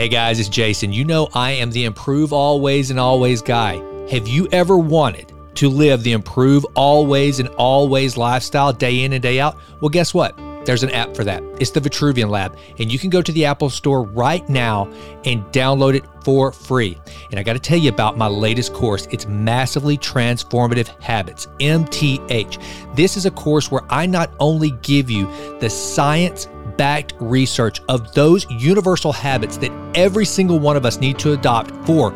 Hey guys, it's Jason. You know I am the improve always and always guy. Have you ever wanted to live the improve always and always lifestyle day in and day out? Well, guess what? There's an app for that. It's the Vitruvian Lab, and you can go to the Apple Store right now and download it for free. And I got to tell you about my latest course. It's Massively Transformative Habits, MTH. This is a course where I not only give you the science backed research of those universal habits that every single one of us need to adopt for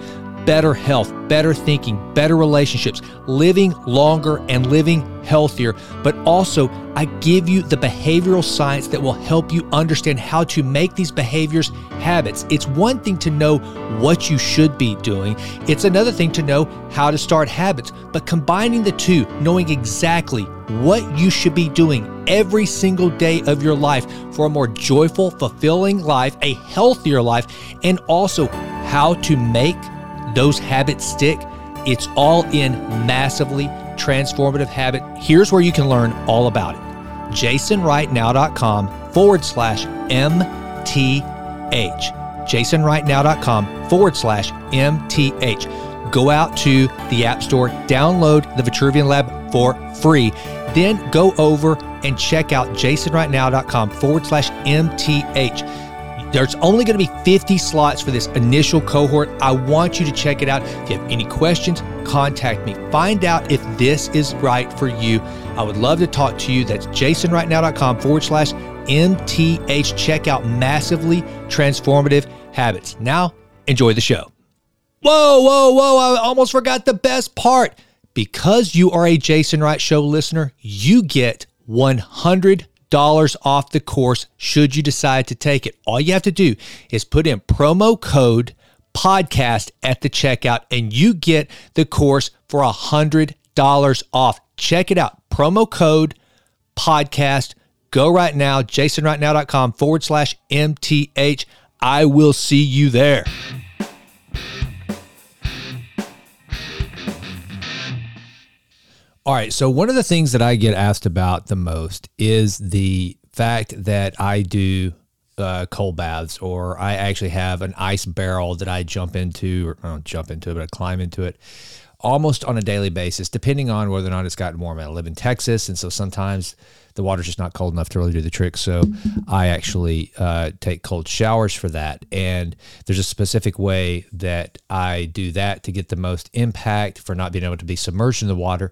better health, better thinking, better relationships, living longer and living healthier. But also, I give you the behavioral science that will help you understand how to make these behaviors habits. It's one thing to know what you should be doing, it's another thing to know how to start habits. But combining the two, knowing exactly what you should be doing every single day of your life for a more joyful, fulfilling life, a healthier life, and also how to make those habits stick, it's all in massively transformative habit. Here's where you can learn all about it. jasonrightnow.com forward slash MTH. jasonrightnow.com forward slash MTH. Go out to the App Store, download the Vitruvian Lab for free. Then go over and check out jasonrightnow.com forward slash MTH there's only going to be 50 slots for this initial cohort. I want you to check it out. If you have any questions, contact me. Find out if this is right for you. I would love to talk to you. That's jasonrightnow.com forward slash MTH. Check out massively transformative habits. Now, enjoy the show. Whoa, whoa, whoa. I almost forgot the best part. Because you are a Jason Wright Show listener, you get 100 dollars off the course should you decide to take it. All you have to do is put in promo code podcast at the checkout and you get the course for a hundred dollars off. Check it out. Promo code podcast. Go right now, jasonrightnow.com forward slash MTH. I will see you there. All right. So, one of the things that I get asked about the most is the fact that I do uh, cold baths, or I actually have an ice barrel that I jump into, or I don't jump into it, but I climb into it almost on a daily basis, depending on whether or not it's gotten warm. I live in Texas, and so sometimes the water's just not cold enough to really do the trick. So I actually uh, take cold showers for that. And there's a specific way that I do that to get the most impact for not being able to be submerged in the water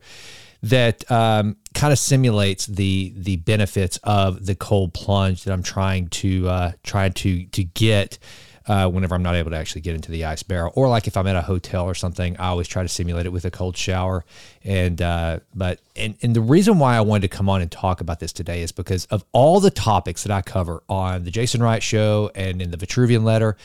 that um, kind of simulates the the benefits of the cold plunge that I'm trying to uh, try to to get. Uh, whenever I'm not able to actually get into the ice barrel, or like if I'm at a hotel or something, I always try to simulate it with a cold shower. And uh, but and and the reason why I wanted to come on and talk about this today is because of all the topics that I cover on the Jason Wright Show and in the Vitruvian Letter,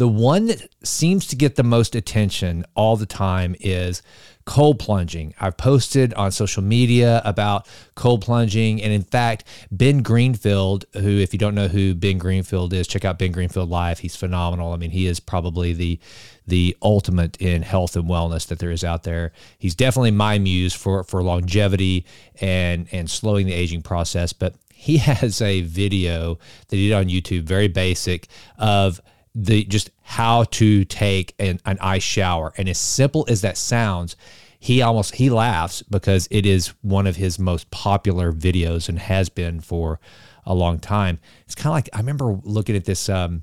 the one that seems to get the most attention all the time is cold plunging. I've posted on social media about cold plunging. And in fact, Ben Greenfield, who, if you don't know who Ben Greenfield is, check out Ben Greenfield Live. He's phenomenal. I mean, he is probably the the ultimate in health and wellness that there is out there. He's definitely my muse for for longevity and and slowing the aging process. But he has a video that he did on YouTube, very basic, of the just how to take an, an ice shower. And as simple as that sounds, he almost he laughs because it is one of his most popular videos and has been for a long time. It's kind of like I remember looking at this um,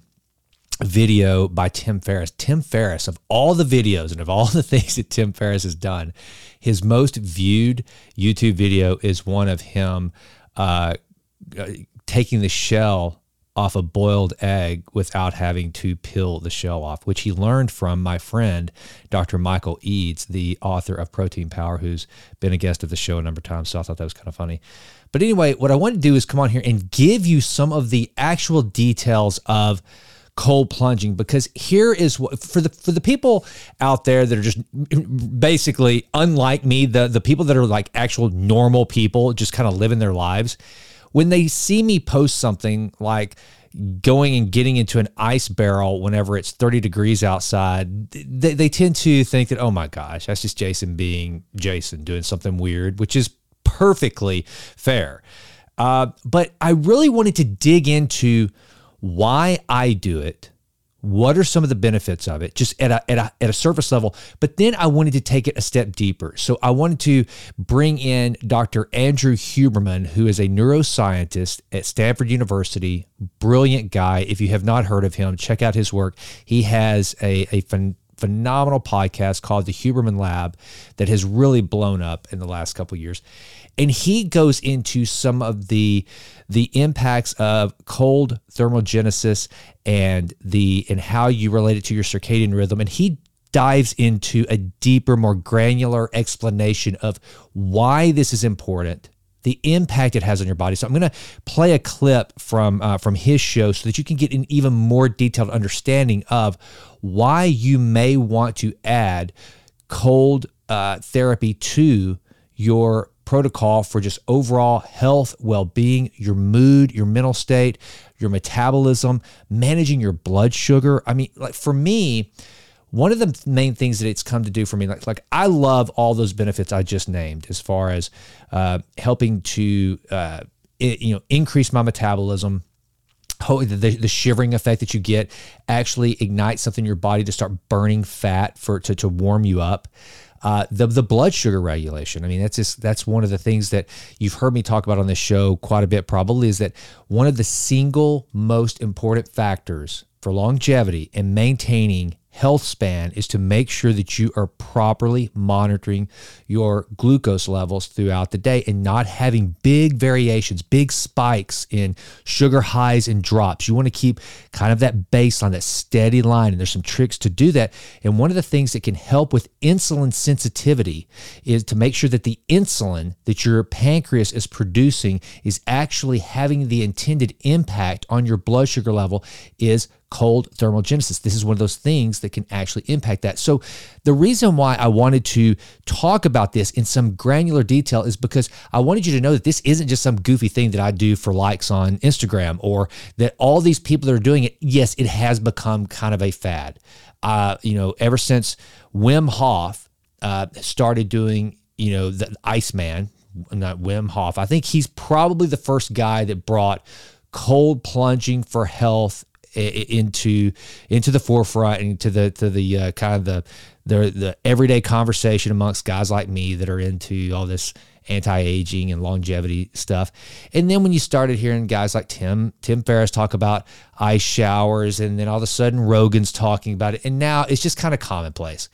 video by Tim Ferriss. Tim Ferriss, of all the videos and of all the things that Tim Ferriss has done, his most viewed YouTube video is one of him uh, taking the shell off a boiled egg without having to peel the shell off, which he learned from my friend, Dr. Michael Eades, the author of Protein Power, who's been a guest of the show a number of times. So I thought that was kind of funny. But anyway, what I want to do is come on here and give you some of the actual details of cold plunging because here is what for the for the people out there that are just basically unlike me the the people that are like actual normal people just kind of living their lives when they see me post something like going and getting into an ice barrel whenever it's 30 degrees outside, they, they tend to think that, oh my gosh, that's just Jason being Jason, doing something weird, which is perfectly fair. Uh, but I really wanted to dig into why I do it, what are some of the benefits of it just at a, at a, at a surface level? But then i wanted to take it a step deeper. So i wanted to bring in dr andrew huberman who is a neuroscientist at stanford university. Brilliant guy. If you have not heard of him check out his work. He has a, a phen- phenomenal podcast called the huberman lab that has really blown up in the last couple years. And he goes into some of the the impacts of cold thermogenesis and the and how you relate it to your circadian rhythm. And he dives into a deeper more granular explanation of why this is important the impact it has on your body. So i'm going to play a clip from uh, from his show so that you can get an even more detailed understanding of why you may want to add cold uh, therapy to your protocol for just overall health, well being, your mood, your mental state, your metabolism, managing your blood sugar. I mean, like for me, one of the main things that it's come to do for me, like, like I love all those benefits I just named, as far as uh, helping to uh, it, you know increase my metabolism, the, the, shivering effect that you get actually ignites something in your body to start burning fat for to, to warm you up. Uh, the the blood sugar regulation. I mean, that's just that's one of the things that you've heard me talk about on this show quite a bit. Probably is that one of the single most important factors for longevity and maintaining health span is to make sure that you are properly monitoring your glucose levels throughout the day and not having big variations, big spikes in sugar highs and drops. You want to keep kind of that baseline, that steady line. And there's some tricks to do that. And one of the things that can help with insulin sensitivity is to make sure that the insulin that your pancreas is producing is actually having the intended impact on your blood sugar level is cold thermogenesis. This is one of those things that can actually impact that. So, the reason why I wanted to talk about this in some granular detail is because I wanted you to know that this isn't just some goofy thing that I do for likes on Instagram or that all these people that are doing it, yes, it has become kind of a fad. Uh, you know, ever since Wim Hof uh, started doing, you know, the Iceman, not Wim Hof, I think he's probably the first guy that brought cold plunging for health into into the forefront and to the to the uh, kind of the the the everyday conversation amongst guys like me that are into all this anti-aging and longevity stuff. And then when you started hearing guys like Tim Tim Ferriss talk about ice showers and then all of a sudden Rogan's talking about it and now it's just kind of commonplace.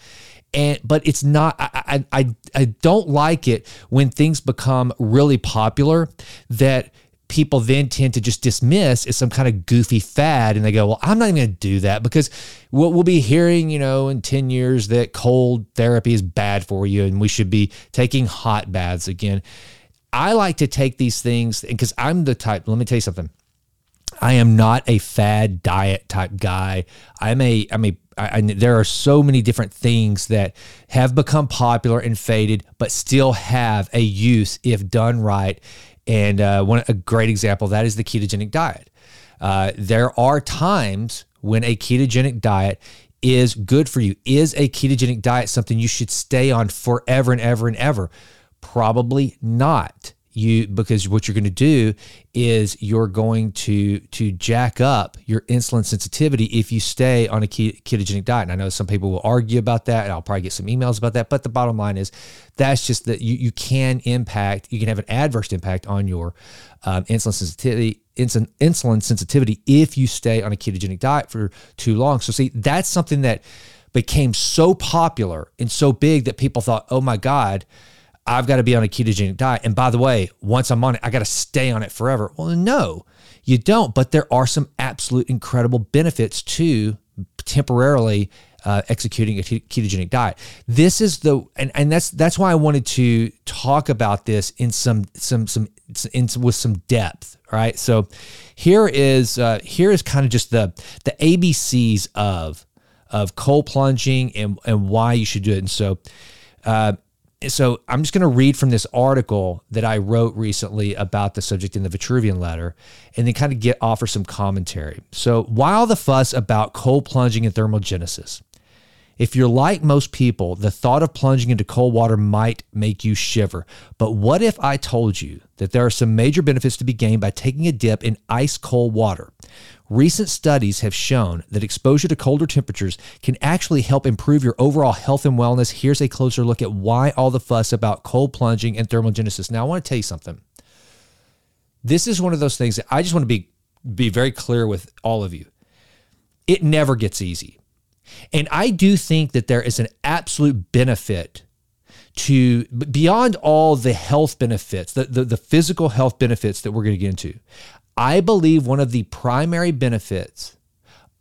And but it's not I I I don't like it when things become really popular that people then tend to just dismiss as some kind of goofy fad and they go well i'm not even going to do that because we'll, we'll be hearing you know in 10 years that cold therapy is bad for you and we should be taking hot baths again i like to take these things because i'm the type let me tell you something I am not a fad diet type guy. I'm a I'm a I, I, there are so many different things that have become popular and faded, but still have a use if done right. And uh, one a great example of that is the ketogenic diet. Uh, there are times when a ketogenic diet is good for you. Is a ketogenic diet something you should stay on forever and ever and ever? Probably not you because what you're going to do is you're going to to jack up your insulin sensitivity if you stay on a ketogenic diet. And I know some people will argue about that, and I'll probably get some emails about that. But the bottom line is that's just that you you can impact, you can have an adverse impact on your um, insulin sensitivity. Insulin, insulin sensitivity if you stay on a ketogenic diet for too long. So see, that's something that became so popular and so big that people thought, "Oh my God, I've got to be on a ketogenic diet. And by the way, once I'm on it, I got to stay on it forever. Well, no, you don't. But there are some absolute incredible benefits to temporarily uh, executing a ketogenic diet. This is the and, and that's that's why I wanted to talk about this in some some some in, with some depth. Right. So here is uh, here is kind of just the the ABCs of of cold plunging and and why you should do it. And so. Uh, so I'm just going to read from this article that I wrote recently about the subject in the Vitruvian letter and then kind of get offer some commentary. So while the fuss about cold plunging and thermogenesis, if you're like most people, the thought of plunging into cold water might make you shiver. But what if I told you that there are some major benefits to be gained by taking a dip in ice cold water? Recent studies have shown that exposure to colder temperatures can actually help improve your overall health and wellness. Here's a closer look at why all the fuss about cold plunging and thermogenesis. Now, I want to tell you something. This is one of those things that I just want to be be very clear with all of you. It never gets easy. And I do think that there is an absolute benefit to beyond all the health benefits, the, the, the physical health benefits that we're going to get into. I believe one of the primary benefits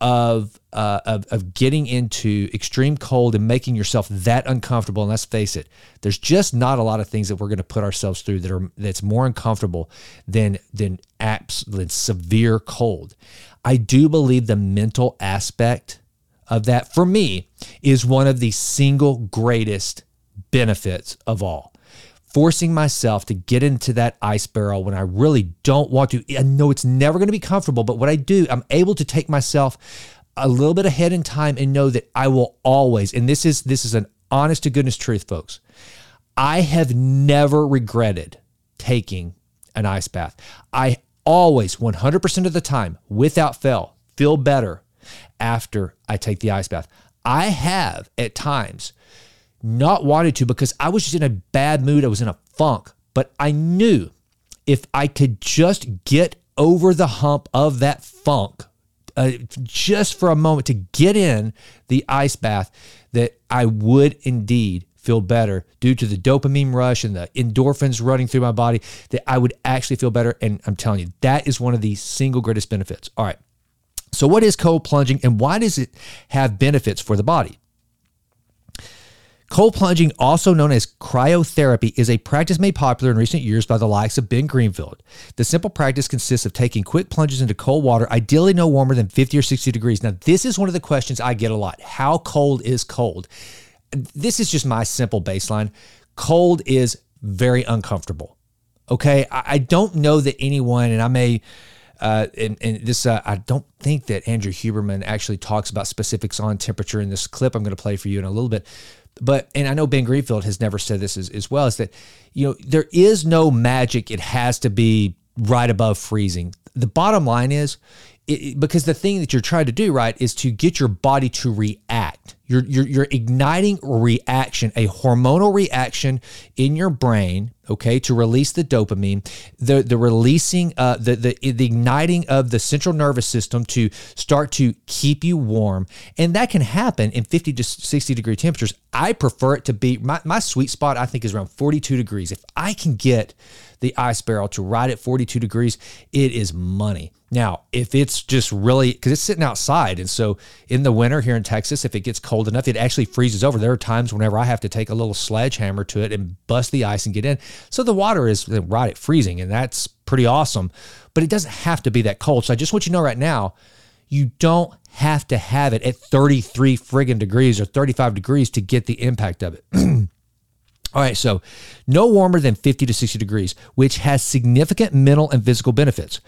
of, uh, of, of getting into extreme cold and making yourself that uncomfortable, and let's face it, there's just not a lot of things that we're going to put ourselves through that are that's more uncomfortable than than apps than severe cold. I do believe the mental aspect of that for me is one of the single greatest benefits of all forcing myself to get into that ice barrel when I really don't want to. I know it's never going to be comfortable, but what I do, I'm able to take myself a little bit ahead in time and know that I will always, and this is this is an honest to goodness truth, folks. I have never regretted taking an ice bath. I always 100% of the time without fail feel better after I take the ice bath. I have at times not wanted to because I was just in a bad mood. I was in a funk. But I knew if I could just get over the hump of that funk, uh, just for a moment to get in the ice bath, that I would indeed feel better due to the dopamine rush and the endorphins running through my body, that I would actually feel better. And I'm telling you, that is one of the single greatest benefits. All right. So, what is cold plunging and why does it have benefits for the body? Cold plunging, also known as cryotherapy, is a practice made popular in recent years by the likes of Ben Greenfield. The simple practice consists of taking quick plunges into cold water, ideally no warmer than 50 or 60 degrees. Now, this is one of the questions I get a lot. How cold is cold? This is just my simple baseline. Cold is very uncomfortable. Okay. I don't know that anyone, and I may. Uh, and, and, this, uh, I don't think that Andrew Huberman actually talks about specifics on temperature in this clip I'm going to play for you in a little bit but and I know Ben Greenfield has never said this as, as well is that you know there is no magic. It has to be right above freezing. The bottom line is it, because the thing that you're trying to do right is to get your body to react. You're, you're, you're igniting a reaction a hormonal reaction in your brain okay to release the dopamine the the releasing uh the, the the igniting of the central nervous system to start to keep you warm. And that can happen in 50 to 60 degree temperatures. I prefer it to be my, my sweet spot i think is around 42 degrees. If i can get the ice barrel to ride at 42 degrees it is money now, if it's just really because it's sitting outside, and so in the winter here in Texas, if it gets cold enough, it actually freezes over. There are times whenever I have to take a little sledgehammer to it and bust the ice and get in. So the water is uh, right at freezing, and that's pretty awesome. But it doesn't have to be that cold. So I just want you to know right now, you don't have to have it at 33 friggin' degrees or 35 degrees to get the impact of it. All right, so no warmer than 50 to 60 degrees, which has significant mental and physical benefits.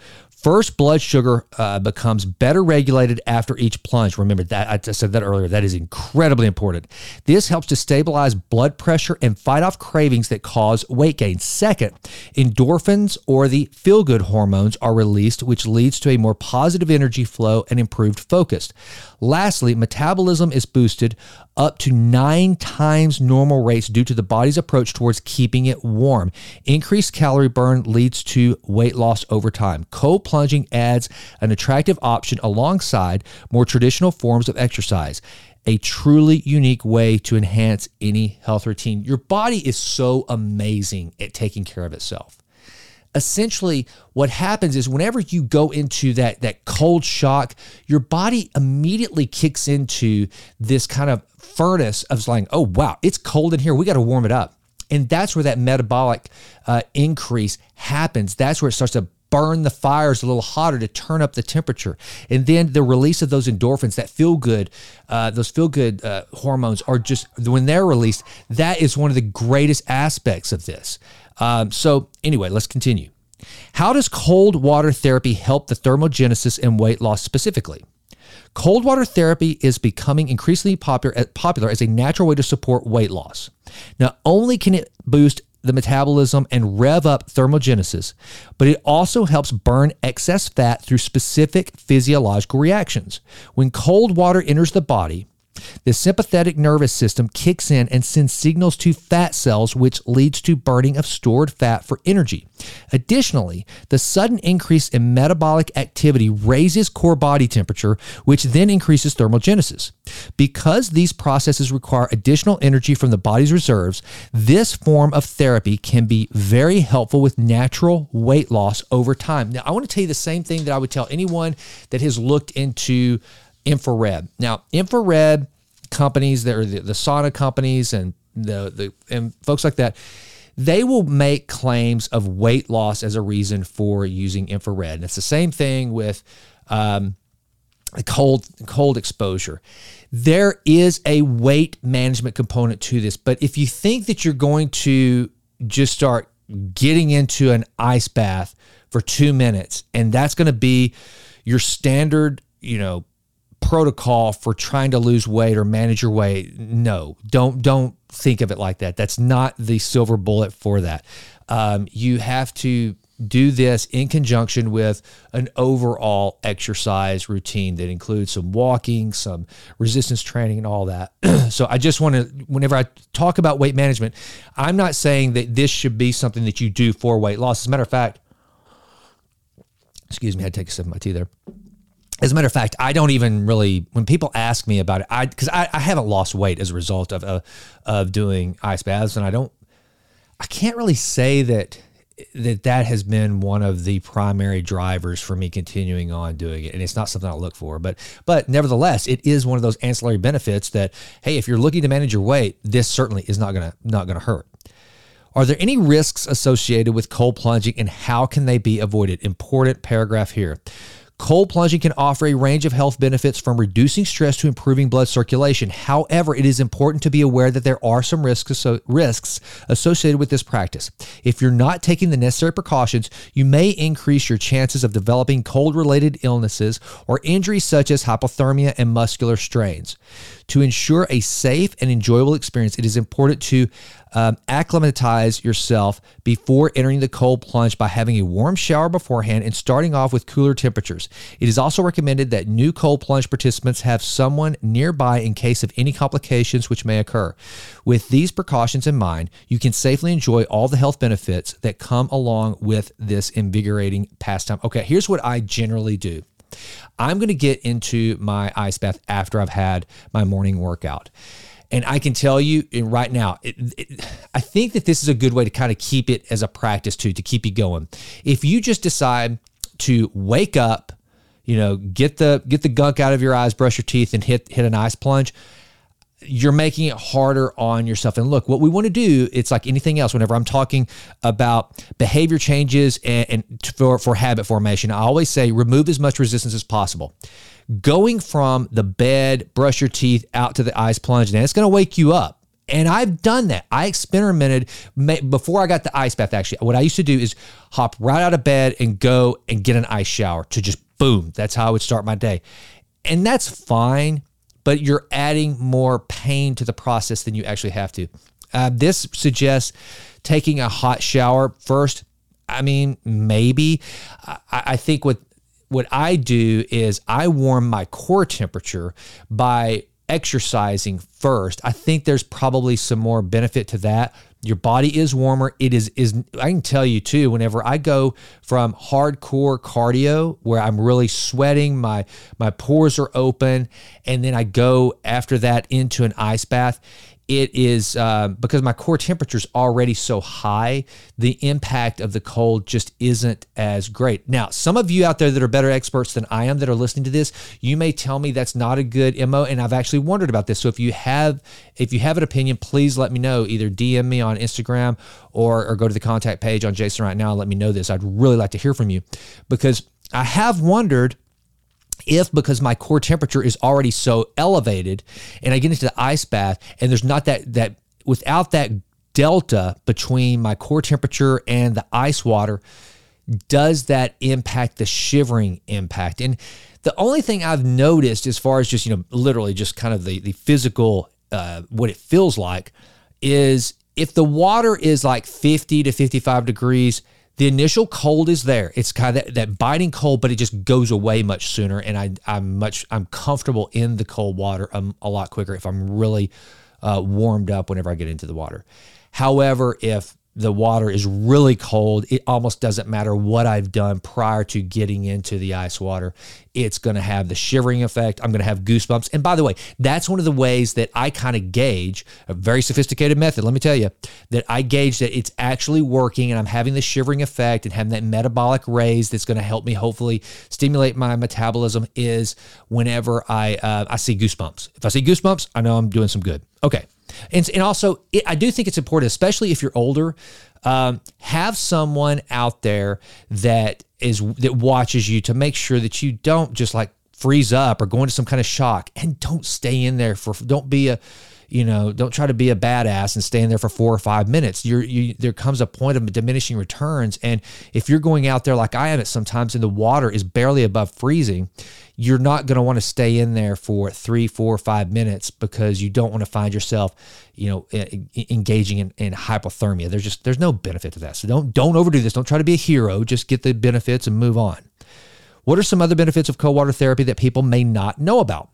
First, blood sugar uh, becomes better regulated after each plunge. Remember that I said that earlier. That is incredibly important. This helps to stabilize blood pressure and fight off cravings that cause weight gain. Second, endorphins or the feel good hormones are released, which leads to a more positive energy flow and improved focus. Lastly, metabolism is boosted up to nine times normal rates due to the body's approach towards keeping it warm. Increased calorie burn leads to weight loss over time. Cold plunging adds an attractive option alongside more traditional forms of exercise. A truly unique way to enhance any health routine. Your body is so amazing at taking care of itself essentially what happens is whenever you go into that that cold shock your body immediately kicks into this kind of furnace of like oh wow it's cold in here. We got to warm it up. And that's where that metabolic uh, increase happens. That's where it starts to burn the fires a little hotter to turn up the temperature. And then the release of those endorphins that feel good uh, those feel good uh, hormones are just when they're released that is one of the greatest aspects of this um, so, anyway, let's continue. How does cold water therapy help the thermogenesis and weight loss specifically? Cold water therapy is becoming increasingly popular, popular as a natural way to support weight loss. Not only can it boost the metabolism and rev up thermogenesis, but it also helps burn excess fat through specific physiological reactions. When cold water enters the body, the sympathetic nervous system kicks in and sends signals to fat cells, which leads to burning of stored fat for energy. Additionally, the sudden increase in metabolic activity raises core body temperature, which then increases thermogenesis. Because these processes require additional energy from the body's reserves, this form of therapy can be very helpful with natural weight loss over time. Now, I want to tell you the same thing that I would tell anyone that has looked into infrared. Now, infrared companies that are the, the sauna companies and the, the and folks like that, they will make claims of weight loss as a reason for using infrared. And it's the same thing with um, cold cold exposure. There is a weight management component to this, but if you think that you're going to just start getting into an ice bath for two minutes and that's going to be your standard, you know, protocol for trying to lose weight or manage your weight. No, don't don't think of it like that. That's not the silver bullet for that. Um, you have to do this in conjunction with an overall exercise routine that includes some walking, some resistance training, and all that. so I just want to, whenever I talk about weight management, I'm not saying that this should be something that you do for weight loss. As a matter of fact, excuse me, I had to take a sip of my tea there as a matter of fact, I don't even really when people ask me about it, I because I, I haven't lost weight as a result of uh, of doing ice baths, and I don't, I can't really say that that that has been one of the primary drivers for me continuing on doing it and it's not something i look for but but nevertheless it is one of those ancillary benefits that hey if you're looking to manage your weight this certainly is not gonna not gonna hurt. Are there any risks associated with cold plunging and how can they be avoided? Important paragraph here Cold plunging can offer a range of health benefits from reducing stress to improving blood circulation. However, it is important to be aware that there are some risks, risks associated with this practice. If you're not taking the necessary precautions, you may increase your chances of developing cold related illnesses or injuries such as hypothermia and muscular strains. To ensure a safe and enjoyable experience, it is important to um, acclimatize yourself before entering the cold plunge by having a warm shower beforehand and starting off with cooler temperatures. It is also recommended that new cold plunge participants have someone nearby in case of any complications which may occur. With these precautions in mind, you can safely enjoy all the health benefits that come along with this invigorating pastime. Okay, here's what I generally do. I'm going to get into my ice bath after I've had my morning workout. And I can tell you right now, it, it, I think that this is a good way to kind of keep it as a practice too, to keep you going. If you just decide to wake up, you know, get the get the gunk out of your eyes, brush your teeth, and hit hit an ice plunge, you're making it harder on yourself. And look, what we want to do, it's like anything else. Whenever I'm talking about behavior changes and, and for, for habit formation, I always say remove as much resistance as possible. Going from the bed, brush your teeth, out to the ice plunge, and it's going to wake you up. And I've done that. I experimented before I got the ice bath. Actually, what I used to do is hop right out of bed and go and get an ice shower to just boom. That's how I would start my day. And that's fine but you're adding more pain to the process than you actually have to. Uh, this suggests taking a hot shower first. I mean, maybe. I, I think what what I do is I warm my core temperature by exercising first. I think there's probably some more benefit to that your body is warmer. It is is I can tell you too. Whenever I go from hardcore cardio where I'm really sweating, my my pores are open, and then I go after that into an ice bath, it is uh, because my core temperature is already so high, the impact of the cold just isn't as great. Now, some of you out there that are better experts than I am that are listening to this, you may tell me that's not a good MO, and I've actually wondered about this. So if you have if you have an opinion, please let me know. Either DM me on Instagram or, or go to the contact page on Jason right now and let me know this. I'd really like to hear from you because I have wondered if because my core temperature is already so elevated and I get into the ice bath and there's not that that without that delta between my core temperature and the ice water does that impact the shivering impact? And the only thing I've noticed as far as just you know literally just kind of the the physical uh, what it feels like is if the water is like 50 to 55 degrees, the initial cold is there. It's kind of that, that biting cold, but it just goes away much sooner. And I, I'm much, I'm comfortable in the cold water um, a lot quicker if I'm really uh, warmed up whenever I get into the water. However, if the water is really cold, it almost doesn't matter what I've done prior to getting into the ice water. It's going to have the shivering effect. I'm going to have goosebumps. And by the way, that's one of the ways that I kind of gauge a very sophisticated method. Let me tell you that I gauge that it's actually working and I'm having the shivering effect and having that metabolic raise that's going to help me hopefully stimulate my metabolism is whenever I uh, I see goosebumps. If I see goosebumps, I know I'm doing some good. Okay. And, and also, it, I do think it's important, especially if you're older, um, have someone out there that is that watches you to make sure that you don't just like freeze up or go into some kind of shock, and don't stay in there for. Don't be a you know, don't try to be a badass and stay in there for four or five minutes. You're, you, there comes a point of diminishing returns. And if you're going out there like I am sometimes and the water is barely above freezing, you're not going to want to stay in there for three, four, five minutes because you don't want to find yourself, you know, engaging in, in hypothermia. There's just, there's no benefit to that. So don't, don't overdo this. Don't try to be a hero. Just get the benefits and move on. What are some other benefits of cold water therapy that people may not know about?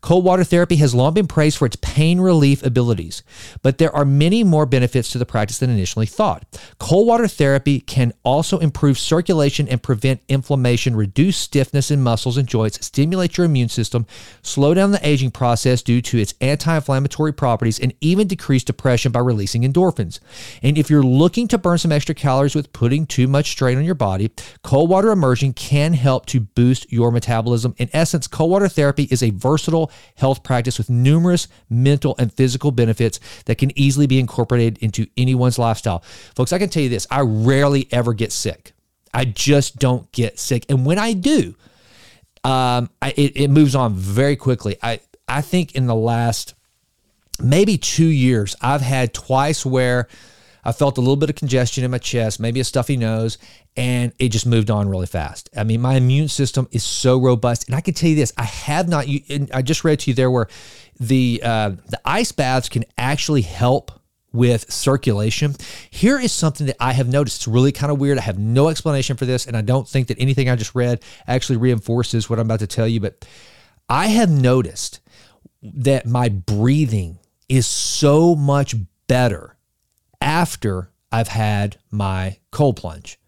Cold water therapy has long been praised for its pain relief abilities, but there are many more benefits to the practice than initially thought. Cold water therapy can also improve circulation and prevent inflammation, reduce stiffness in muscles and joints, stimulate your immune system, slow down the aging process due to its anti inflammatory properties, and even decrease depression by releasing endorphins. And if you're looking to burn some extra calories with putting too much strain on your body, cold water immersion can help to boost your metabolism. In essence, cold water therapy is a versatile versatile health practice with numerous mental and physical benefits that can easily be incorporated into anyone's lifestyle. Folks, I can tell you this I rarely ever get sick. I just don't get sick. And when I do, um, I, it, it moves on very quickly. I, I think in the last maybe two years, I've had twice where I felt a little bit of congestion in my chest, maybe a stuffy nose, and it just moved on really fast. I mean, my immune system is so robust, and I can tell you this: I have not. I just read to you there where the uh, the ice baths can actually help with circulation. Here is something that I have noticed. It's really kind of weird. I have no explanation for this, and I don't think that anything I just read actually reinforces what I'm about to tell you. But I have noticed that my breathing is so much better after I've had my cold plunge.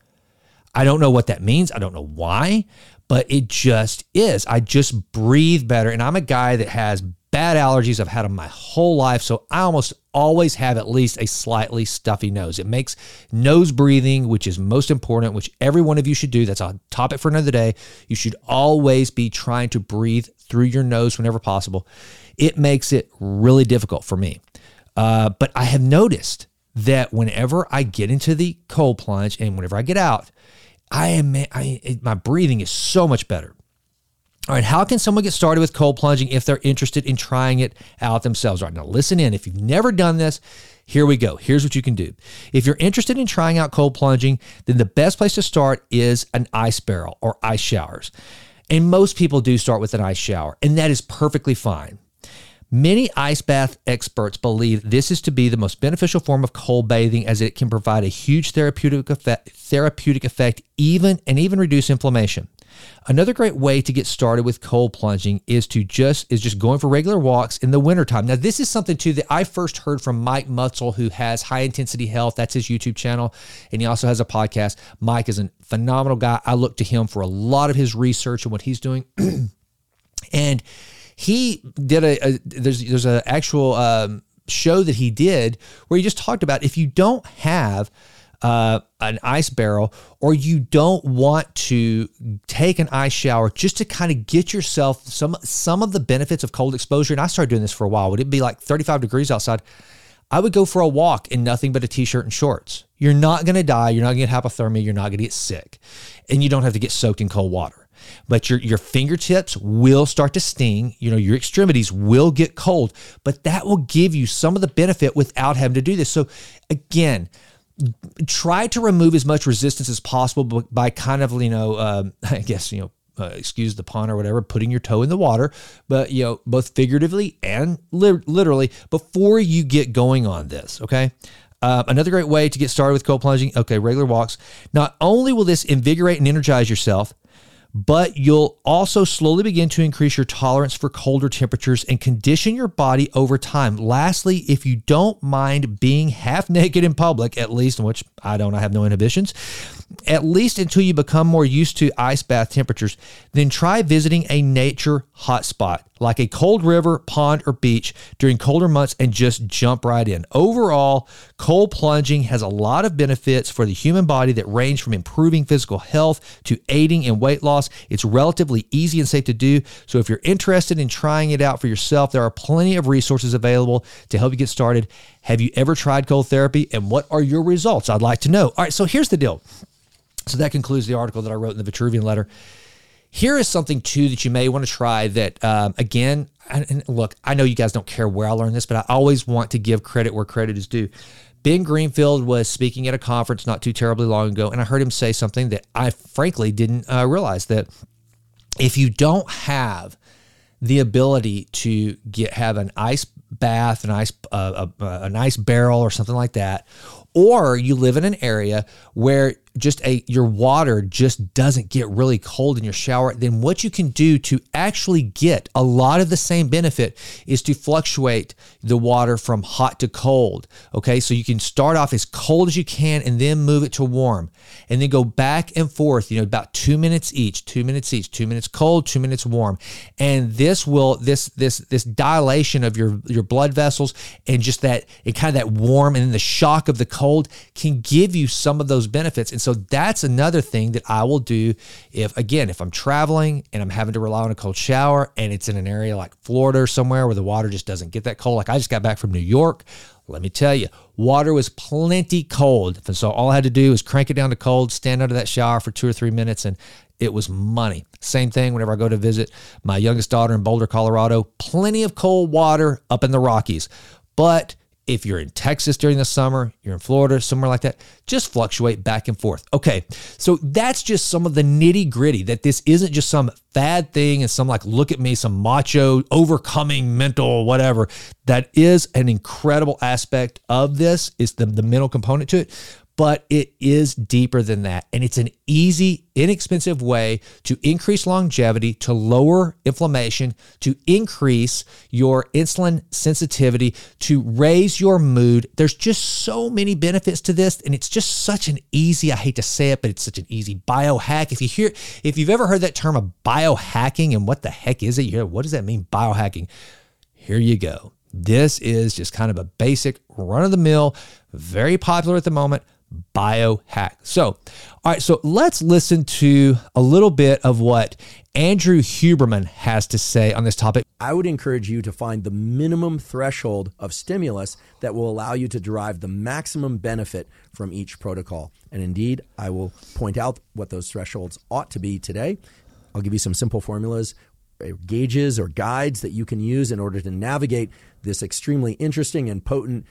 I don't know what that means. I don't know why, but it just is. I just breathe better. And I'm a guy that has bad allergies. I've had them my whole life. So I almost always have at least a slightly stuffy nose. It makes nose breathing, which is most important, which every one of you should do. That's a topic for another day. You should always be trying to breathe through your nose whenever possible. It makes it really difficult for me. Uh, but I have noticed that whenever I get into the cold plunge and whenever I get out, I am I, my breathing is so much better. All right, how can someone get started with cold plunging if they're interested in trying it out themselves? All right, now listen in. If you've never done this, here we go. Here's what you can do. If you're interested in trying out cold plunging, then the best place to start is an ice barrel or ice showers. And most people do start with an ice shower, and that is perfectly fine. Many ice bath experts believe this is to be the most beneficial form of cold bathing as it can provide a huge therapeutic effect, therapeutic effect even and even reduce inflammation. Another great way to get started with cold plunging is to just is just going for regular walks in the wintertime. Now, this is something too that I first heard from Mike Mutzel, who has high intensity health. That's his YouTube channel. And he also has a podcast. Mike is a phenomenal guy. I look to him for a lot of his research and what he's doing. and he did a, a there's there's an actual um, show that he did where he just talked about if you don't have uh, an ice barrel or you don't want to take an ice shower just to kind of get yourself some some of the benefits of cold exposure and I started doing this for a while would it be like 35 degrees outside? I would go for a walk in nothing but a t-shirt and shorts. You're not going to die you're not going to get hypothermia you're not going to get sick and you don't have to get soaked in cold water but your your fingertips will start to sting you know your extremities will get cold but that will give you some of the benefit without having to do this so again try to remove as much resistance as possible by kind of you know um, i guess you know uh, excuse the pun or whatever, putting your toe in the water, but you know, both figuratively and li- literally before you get going on this. Okay. Uh, another great way to get started with cold plunging, okay, regular walks. Not only will this invigorate and energize yourself, but you'll also slowly begin to increase your tolerance for colder temperatures and condition your body over time. Lastly, if you don't mind being half naked in public, at least, which I don't, I have no inhibitions, at least until you become more used to ice bath temperatures, then try visiting a nature hotspot like a cold river, pond, or beach during colder months and just jump right in. Overall, cold plunging has a lot of benefits for the human body that range from improving physical health to aiding in weight loss. It's relatively easy and safe to do. So if you're interested in trying it out for yourself, there are plenty of resources available to help you get started. Have you ever tried cold therapy and what are your results? I'd like to know. All right, so here's the deal. So that concludes the article that I wrote in the Vitruvian letter. Here is something too that you may want to try. That um, again, and look, I know you guys don't care where I learned this, but I always want to give credit where credit is due. Ben Greenfield was speaking at a conference not too terribly long ago, and I heard him say something that I frankly didn't uh, realize that if you don't have the ability to get have an ice bath, an ice uh, a, a nice barrel or something like that, or you live in an area where just a your water just doesn't get really cold in your shower, then what you can do to actually get a lot of the same benefit is to fluctuate the water from hot to cold. Okay, so you can start off as cold as you can and then move it to warm, and then go back and forth. You know, about two minutes each, two minutes each, two minutes cold, two minutes warm, and this will this this this dilation of your your blood vessels and just that it kind of that warm and then the shock of the cold can give you some of those benefits. And so that's another thing that I will do if, again, if I'm traveling and I'm having to rely on a cold shower and it's in an area like Florida or somewhere where the water just doesn't get that cold. Like I just got back from New York. Let me tell you, water was plenty cold. And so all I had to do was crank it down to cold, stand under that shower for two or three minutes, and it was money. Same thing whenever I go to visit my youngest daughter in Boulder, Colorado. Plenty of cold water up in the Rockies. But if you're in Texas during the summer, you're in Florida, somewhere like that, just fluctuate back and forth. Okay, so that's just some of the nitty gritty that this isn't just some fad thing and some like, look at me, some macho, overcoming mental, whatever. That is an incredible aspect of this, is the, the mental component to it but it is deeper than that. And it's an easy, inexpensive way to increase longevity, to lower inflammation, to increase your insulin sensitivity, to raise your mood. There's just so many benefits to this. And it's just such an easy, I hate to say it, but it's such an easy biohack. If you hear, if you've ever heard that term of biohacking and what the heck is it? You hear, what does that mean, biohacking? Here you go. This is just kind of a basic run of the mill, very popular at the moment biohack. So, all right, so let's listen to a little bit of what Andrew Huberman has to say on this topic. I would encourage you to find the minimum threshold of stimulus that will allow you to derive the maximum benefit from each protocol. And indeed, I will point out what those thresholds ought to be today. I'll give you some simple formulas, gauges, or guides that you can use in order to navigate this extremely interesting and potent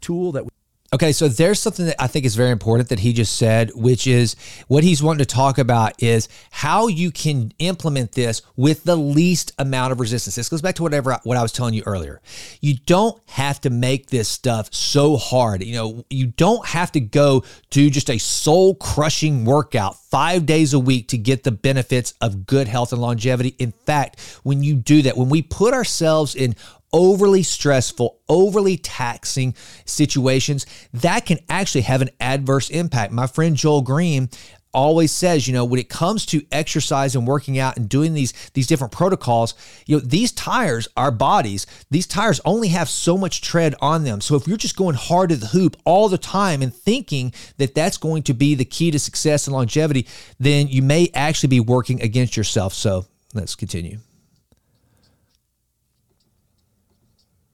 tool that Okay, so there's something that I think is very important that he just said, which is what he's wanting to talk about is how you can implement this with the least amount of resistance. This goes back to whatever what I was telling you earlier. You don't have to make this stuff so hard. You know, you don't have to go do just a soul crushing workout five days a week to get the benefits of good health and longevity. In fact, when you do that, when we put ourselves in overly stressful, overly taxing situations, that can actually have an adverse impact. My friend Joel Greene always says, you know, when it comes to exercise and working out and doing these these different protocols, you know, these tires, our bodies, these tires only have so much tread on them. So if you're just going hard to the hoop all the time and thinking that that's going to be the key to success and longevity, then you may actually be working against yourself. So let's continue.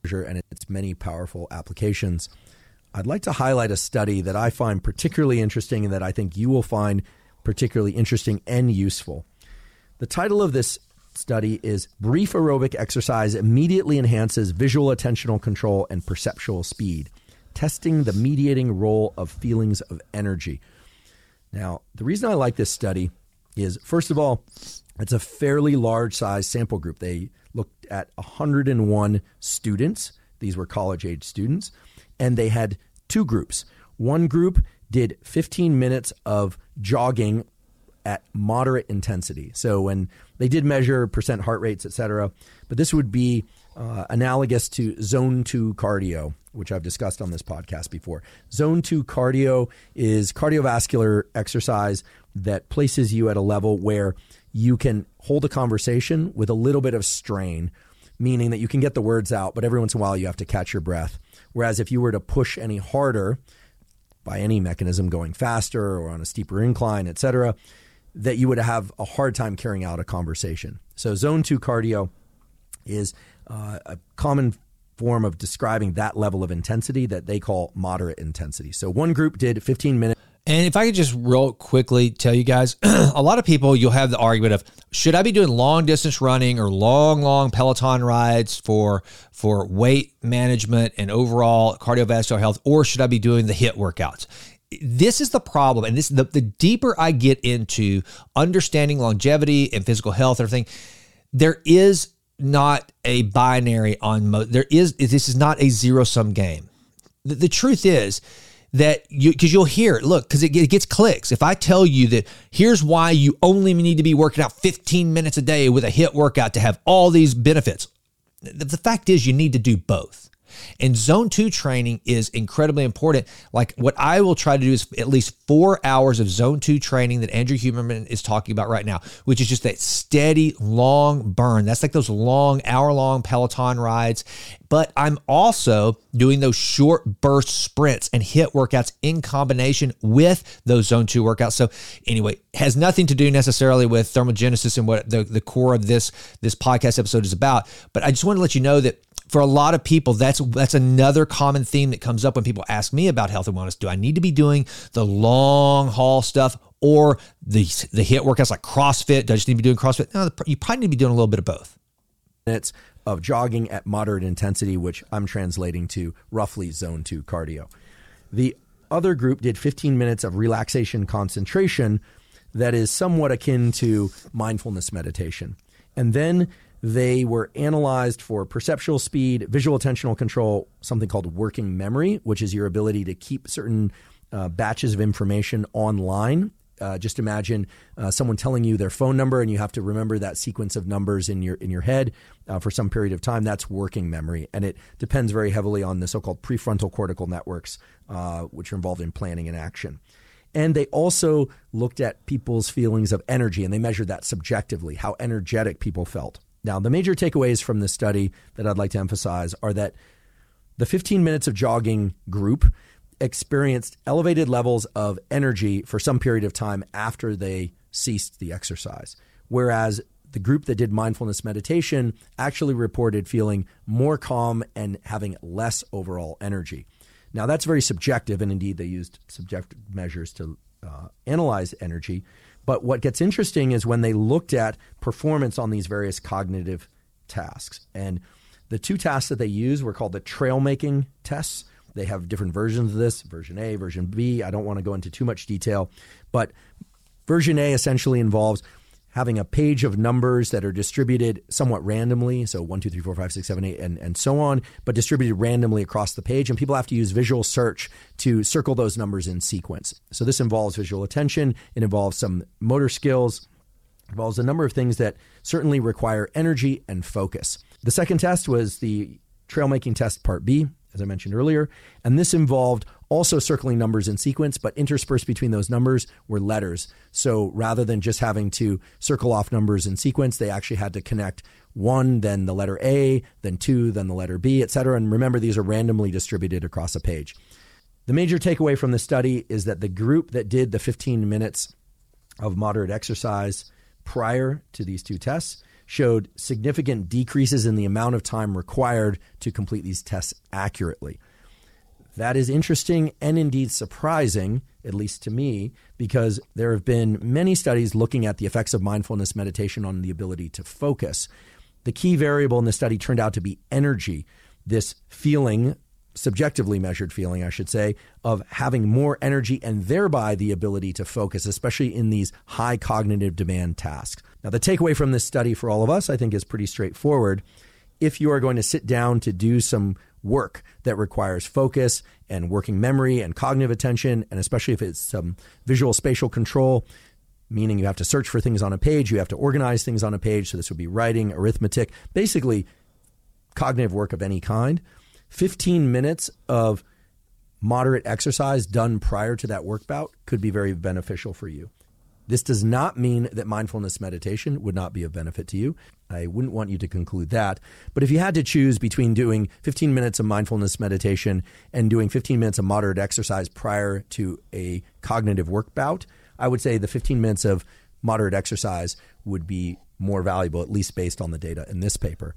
And its many powerful applications. I'd like to highlight a study that I find particularly interesting and that I think you will find particularly interesting and useful. The title of this study is Brief Aerobic Exercise Immediately Enhances Visual Attentional Control and Perceptual Speed, testing the mediating role of feelings of energy. Now, the reason I like this study is, first of all, it's a fairly large size sample group. They at 101 students. These were college age students. And they had two groups. One group did 15 minutes of jogging at moderate intensity. So when they did measure percent heart rates, et cetera, but this would be uh, analogous to zone two cardio, which I've discussed on this podcast before. Zone two cardio is cardiovascular exercise that places you at a level where you can hold a conversation with a little bit of strain, meaning that you can get the words out, but every once in a while you have to catch your breath. Whereas if you were to push any harder by any mechanism going faster or on a steeper incline, et cetera, that you would have a hard time carrying out a conversation. So zone two cardio is uh, a common form of describing that level of intensity that they call moderate intensity. So one group did 15 minutes. And if I could just real quickly tell you guys, a lot of people you'll have the argument of should I be doing long distance running or long, long Peloton rides for for weight management and overall cardiovascular health, or should I be doing the HIIT workouts? This is the problem, and this the, the deeper I get into understanding longevity and physical health, and everything, there is not a binary on mo- there is this is not a zero sum game. The, the truth is that you because you'll hear it. look because it, it gets clicks if i tell you that here's why you only need to be working out 15 minutes a day with a HIIT workout to have all these benefits the, the fact is you need to do both and zone two training is incredibly important. Like what I will try to do is at least four hours of zone two training that Andrew Huberman is talking about right now, which is just that steady, long burn. That's like those long, hour long Peloton rides. But I'm also doing those short burst sprints and HIIT workouts in combination with those zone two workouts. So anyway, has nothing to do necessarily with thermogenesis and what the, the core of this, this podcast episode is about. But I just want to let you know that for a lot of people, that's that's another common theme that comes up when people ask me about health and wellness. Do I need to be doing the long haul stuff or the the HIIT workouts like CrossFit? Do I just need to be doing CrossFit? No, you probably need to be doing a little bit of both. Minutes of jogging at moderate intensity, which I'm translating to roughly zone two cardio. The other group did 15 minutes of relaxation concentration that is somewhat akin to mindfulness meditation. And then they were analyzed for perceptual speed, visual attentional control, something called working memory, which is your ability to keep certain uh, batches of information online. Uh, just imagine uh, someone telling you their phone number, and you have to remember that sequence of numbers in your in your head uh, for some period of time. That's working memory, and it depends very heavily on the so-called prefrontal cortical networks, uh, which are involved in planning and action. And they also looked at people's feelings of energy, and they measured that subjectively, how energetic people felt. Now, the major takeaways from this study that I'd like to emphasize are that the 15 minutes of jogging group experienced elevated levels of energy for some period of time after they ceased the exercise. Whereas the group that did mindfulness meditation actually reported feeling more calm and having less overall energy. Now, that's very subjective, and indeed, they used subjective measures to uh, analyze energy. But what gets interesting is when they looked at performance on these various cognitive tasks. And the two tasks that they used were called the trail making tests. They have different versions of this version A, version B. I don't want to go into too much detail, but version A essentially involves having a page of numbers that are distributed somewhat randomly. So 1, 2, 3, 4, 5, 6, 7, 8, and, and so on, but distributed randomly across the page. And people have to use visual search to circle those numbers in sequence. So this involves visual attention, it involves some motor skills, involves a number of things that certainly require energy and focus. The second test was the trail making test part B as I mentioned earlier. And this involved also circling numbers in sequence, but interspersed between those numbers were letters. So rather than just having to circle off numbers in sequence, they actually had to connect one, then the letter A, then two, then the letter B, et cetera. And remember, these are randomly distributed across a page. The major takeaway from the study is that the group that did the 15 minutes of moderate exercise prior to these two tests showed significant decreases in the amount of time required to complete these tests accurately. That is interesting and indeed surprising, at least to me, because there have been many studies looking at the effects of mindfulness meditation on the ability to focus. The key variable in the study turned out to be energy, this feeling subjectively measured feeling, I should say, of having more energy and thereby the ability to focus, especially in these high cognitive demand tasks. Now, the takeaway from this study for all of us, I think, is pretty straightforward. If you are going to sit down to do some work that requires focus and working memory and cognitive attention, and especially if it's some visual spatial control, meaning you have to search for things on a page, you have to organize things on a page. So this would be writing, arithmetic, basically cognitive work of any kind. 15 minutes of moderate exercise done prior to that work bout could be very beneficial for you. This does not mean that mindfulness meditation would not be of benefit to you. I wouldn't want you to conclude that. But if you had to choose between doing 15 minutes of mindfulness meditation and doing 15 minutes of moderate exercise prior to a cognitive work bout, I would say the 15 minutes of moderate exercise would be more valuable, at least based on the data in this paper.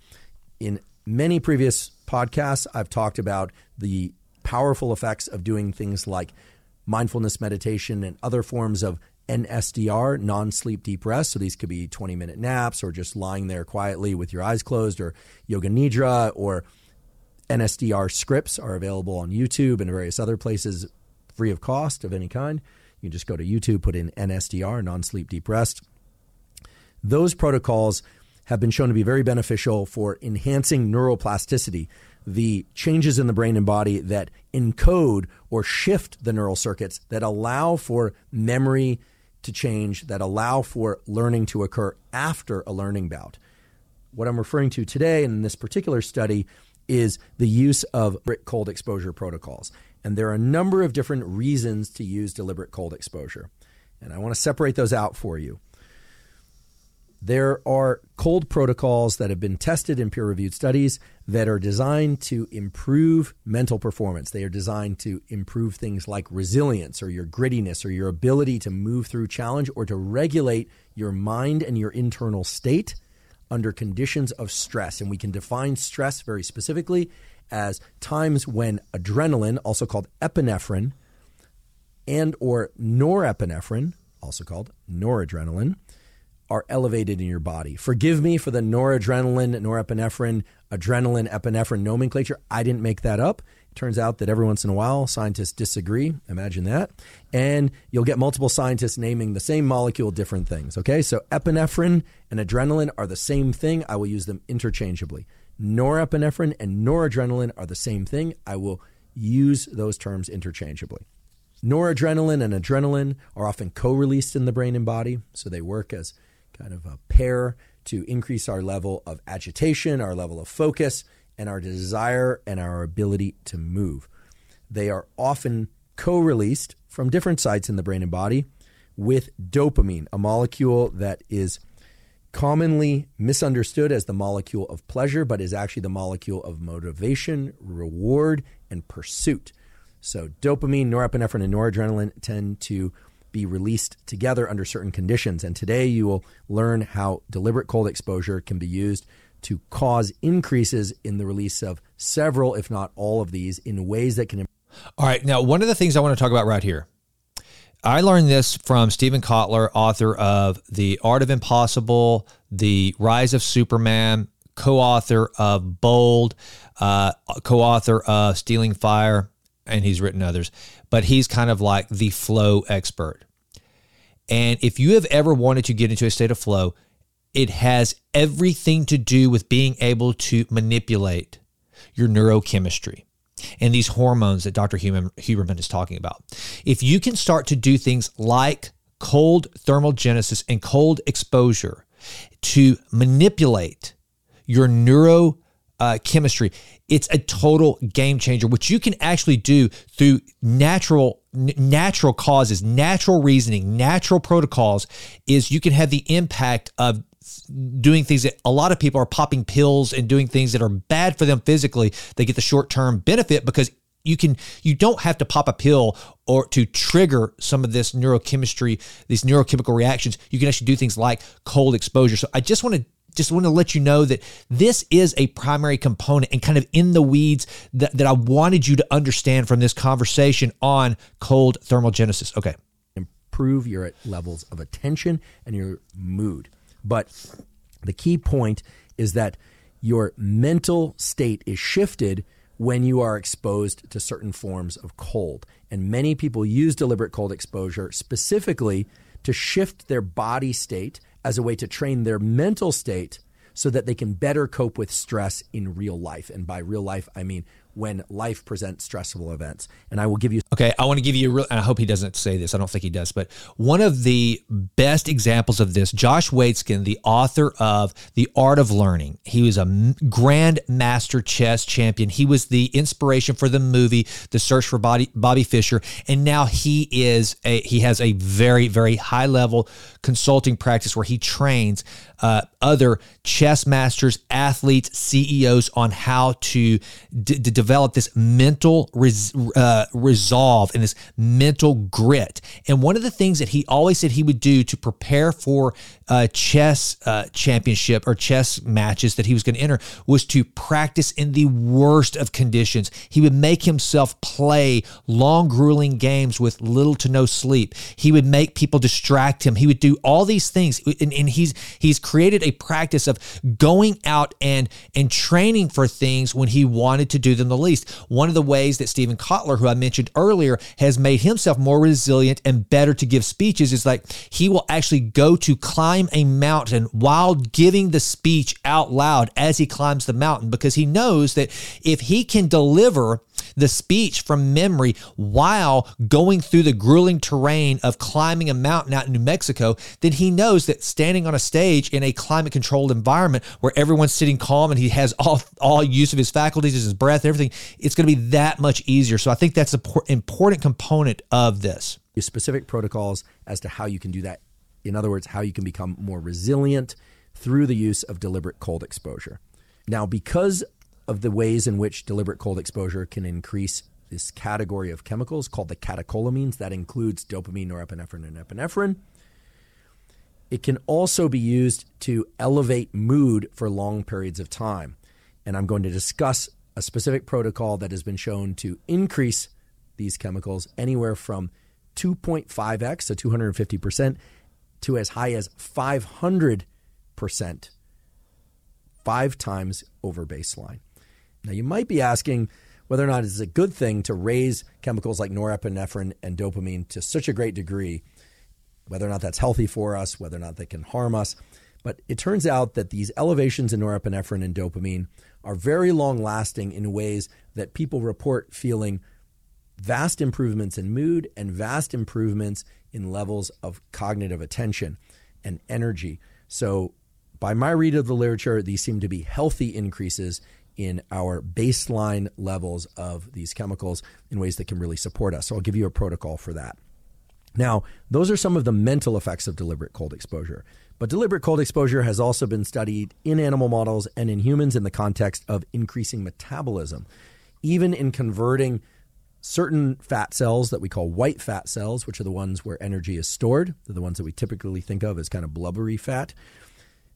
In many previous podcasts, I've talked about the powerful effects of doing things like mindfulness meditation and other forms of NSDR, non sleep deep rest. So these could be 20 minute naps or just lying there quietly with your eyes closed or yoga nidra or NSDR scripts are available on YouTube and various other places free of cost of any kind. You just go to YouTube, put in NSDR, non sleep deep rest. Those protocols have been shown to be very beneficial for enhancing neuroplasticity, the changes in the brain and body that encode or shift the neural circuits that allow for memory to change that allow for learning to occur after a learning bout. What I'm referring to today in this particular study is the use of cold exposure protocols. And there are a number of different reasons to use deliberate cold exposure. And I want to separate those out for you. There are cold protocols that have been tested in peer reviewed studies that are designed to improve mental performance. They are designed to improve things like resilience or your grittiness or your ability to move through challenge or to regulate your mind and your internal state under conditions of stress. And we can define stress very specifically as times when adrenaline, also called epinephrine, and or norepinephrine, also called noradrenaline, are elevated in your body. Forgive me for the noradrenaline, norepinephrine, adrenaline, epinephrine nomenclature. I didn't make that up. It turns out that every once in a while scientists disagree. Imagine that. And you'll get multiple scientists naming the same molecule different things. Okay, so epinephrine and adrenaline are the same thing. I will use them interchangeably. Norepinephrine and noradrenaline are the same thing. I will use those terms interchangeably. Noradrenaline and adrenaline are often co released in the brain and body, so they work as kind of a pair to increase our level of agitation, our level of focus, and our desire and our ability to move. They are often co released from different sites in the brain and body with dopamine, a molecule that is commonly misunderstood as the molecule of pleasure, but is actually the molecule of motivation, reward, and pursuit. So, dopamine, norepinephrine, and noradrenaline tend to be released together under certain conditions. And today you will learn how deliberate cold exposure can be used to cause increases in the release of several, if not all of these, in ways that can. All right. Now, one of the things I want to talk about right here. I learned this from Steven Kotler, author of The Art of Impossible, The Rise of Superman, co author of Bold, uh, co author of Stealing Fire, and he's written others, but he's kind of like the flow expert. And if you have ever wanted to get into a state of flow, it has everything to do with being able to manipulate your neurochemistry and these hormones that Dr. Huberman is talking about. If you can start to do things like cold thermogenesis and cold exposure to manipulate your neurochemistry, uh, it's a total game changer, which you can actually do through natural natural causes, natural reasoning, natural protocols. Is you can have the impact of doing things that a lot of people are popping pills and doing things that are bad for them physically. They get the short term benefit because you can you don't have to pop a pill or to trigger some of this neurochemistry these neurochemical reactions you can actually do things like cold exposure so i just want to just want to let you know that this is a primary component and kind of in the weeds that, that I wanted you to understand from this conversation on cold thermogenesis. Okay. Improve your levels of attention and your mood. But the key point is that your mental state is shifted when you are exposed to certain forms of cold. And many people use deliberate cold exposure specifically to shift their body state as a way to train their mental state so that they can better cope with stress in real life. And by real life, I mean when life presents stressful events. And I will give you. Okay, I want to give you. A real, I hope he doesn't say this. I don't think he does. But one of the best examples of this, Josh Waitzkin, the author of The Art of Learning. He was a grand master chess champion. He was the inspiration for the movie The Search for Bobby, Bobby Fischer, and now he is a he has a very very high level consulting practice where he trains uh, other chess masters, athletes, CEOs on how to d- d- develop this mental res- uh, resolve and this mental grit. And one of the things that he always said he would do to prepare for a chess uh, championship or chess matches that he was going to enter was to practice in the worst of conditions. He would make himself play long, grueling games with little to no sleep. He would make people distract him. He would do all these things, and, and he's he's created a practice of going out and and training for things when he wanted to do them the least. One of the ways that Steven Kotler, who I mentioned earlier, has made himself more resilient and better to give speeches is like he will actually go to climb a mountain while giving the speech out loud as he climbs the mountain because he knows that if he can deliver the speech from memory while going through the grueling terrain of climbing a mountain out in New Mexico, then he knows that standing on a stage in a climate controlled environment where everyone's sitting calm and he has all, all use of his faculties, his breath, everything, it's going to be that much easier. So I think that's an important component of this. Specific protocols as to how you can do that. In other words, how you can become more resilient through the use of deliberate cold exposure. Now, because of the ways in which deliberate cold exposure can increase this category of chemicals called the catecholamines. That includes dopamine, norepinephrine, and epinephrine. It can also be used to elevate mood for long periods of time. And I'm going to discuss a specific protocol that has been shown to increase these chemicals anywhere from 2.5x, so 250%, to as high as 500%, five times over baseline. Now, you might be asking whether or not it's a good thing to raise chemicals like norepinephrine and dopamine to such a great degree, whether or not that's healthy for us, whether or not they can harm us. But it turns out that these elevations in norepinephrine and dopamine are very long lasting in ways that people report feeling vast improvements in mood and vast improvements in levels of cognitive attention and energy. So, by my read of the literature, these seem to be healthy increases in our baseline levels of these chemicals in ways that can really support us. So I'll give you a protocol for that. Now, those are some of the mental effects of deliberate cold exposure. But deliberate cold exposure has also been studied in animal models and in humans in the context of increasing metabolism, even in converting certain fat cells that we call white fat cells, which are the ones where energy is stored. They're the ones that we typically think of as kind of blubbery fat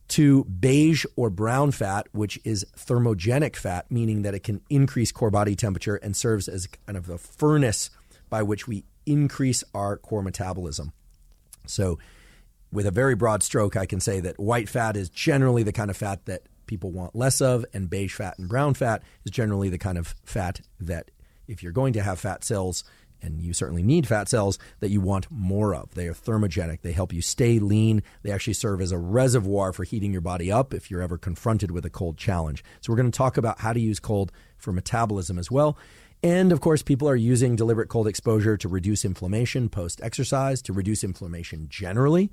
to beige or brown fat, which is thermogenic fat, meaning that it can increase core body temperature and serves as kind of the furnace by which we increase our core metabolism. So, with a very broad stroke, I can say that white fat is generally the kind of fat that people want less of, and beige fat and brown fat is generally the kind of fat that, if you're going to have fat cells, and you certainly need fat cells that you want more of. They are thermogenic. They help you stay lean. They actually serve as a reservoir for heating your body up if you're ever confronted with a cold challenge. So, we're going to talk about how to use cold for metabolism as well. And of course, people are using deliberate cold exposure to reduce inflammation post exercise, to reduce inflammation generally.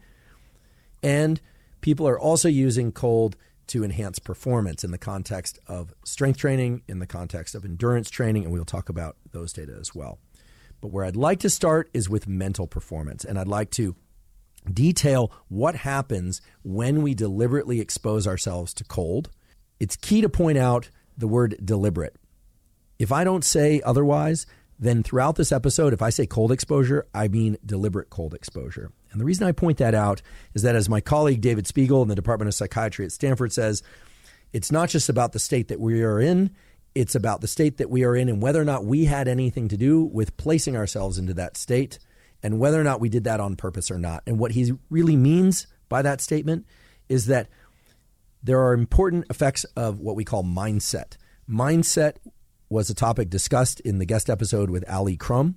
And people are also using cold to enhance performance in the context of strength training, in the context of endurance training, and we'll talk about those data as well. But where I'd like to start is with mental performance. And I'd like to detail what happens when we deliberately expose ourselves to cold. It's key to point out the word deliberate. If I don't say otherwise, then throughout this episode, if I say cold exposure, I mean deliberate cold exposure. And the reason I point that out is that, as my colleague David Spiegel in the Department of Psychiatry at Stanford says, it's not just about the state that we are in, it's about the state that we are in and whether or not we had anything to do with placing ourselves into that state and whether or not we did that on purpose or not. And what he really means by that statement is that there are important effects of what we call mindset. Mindset was a topic discussed in the guest episode with Alia Crum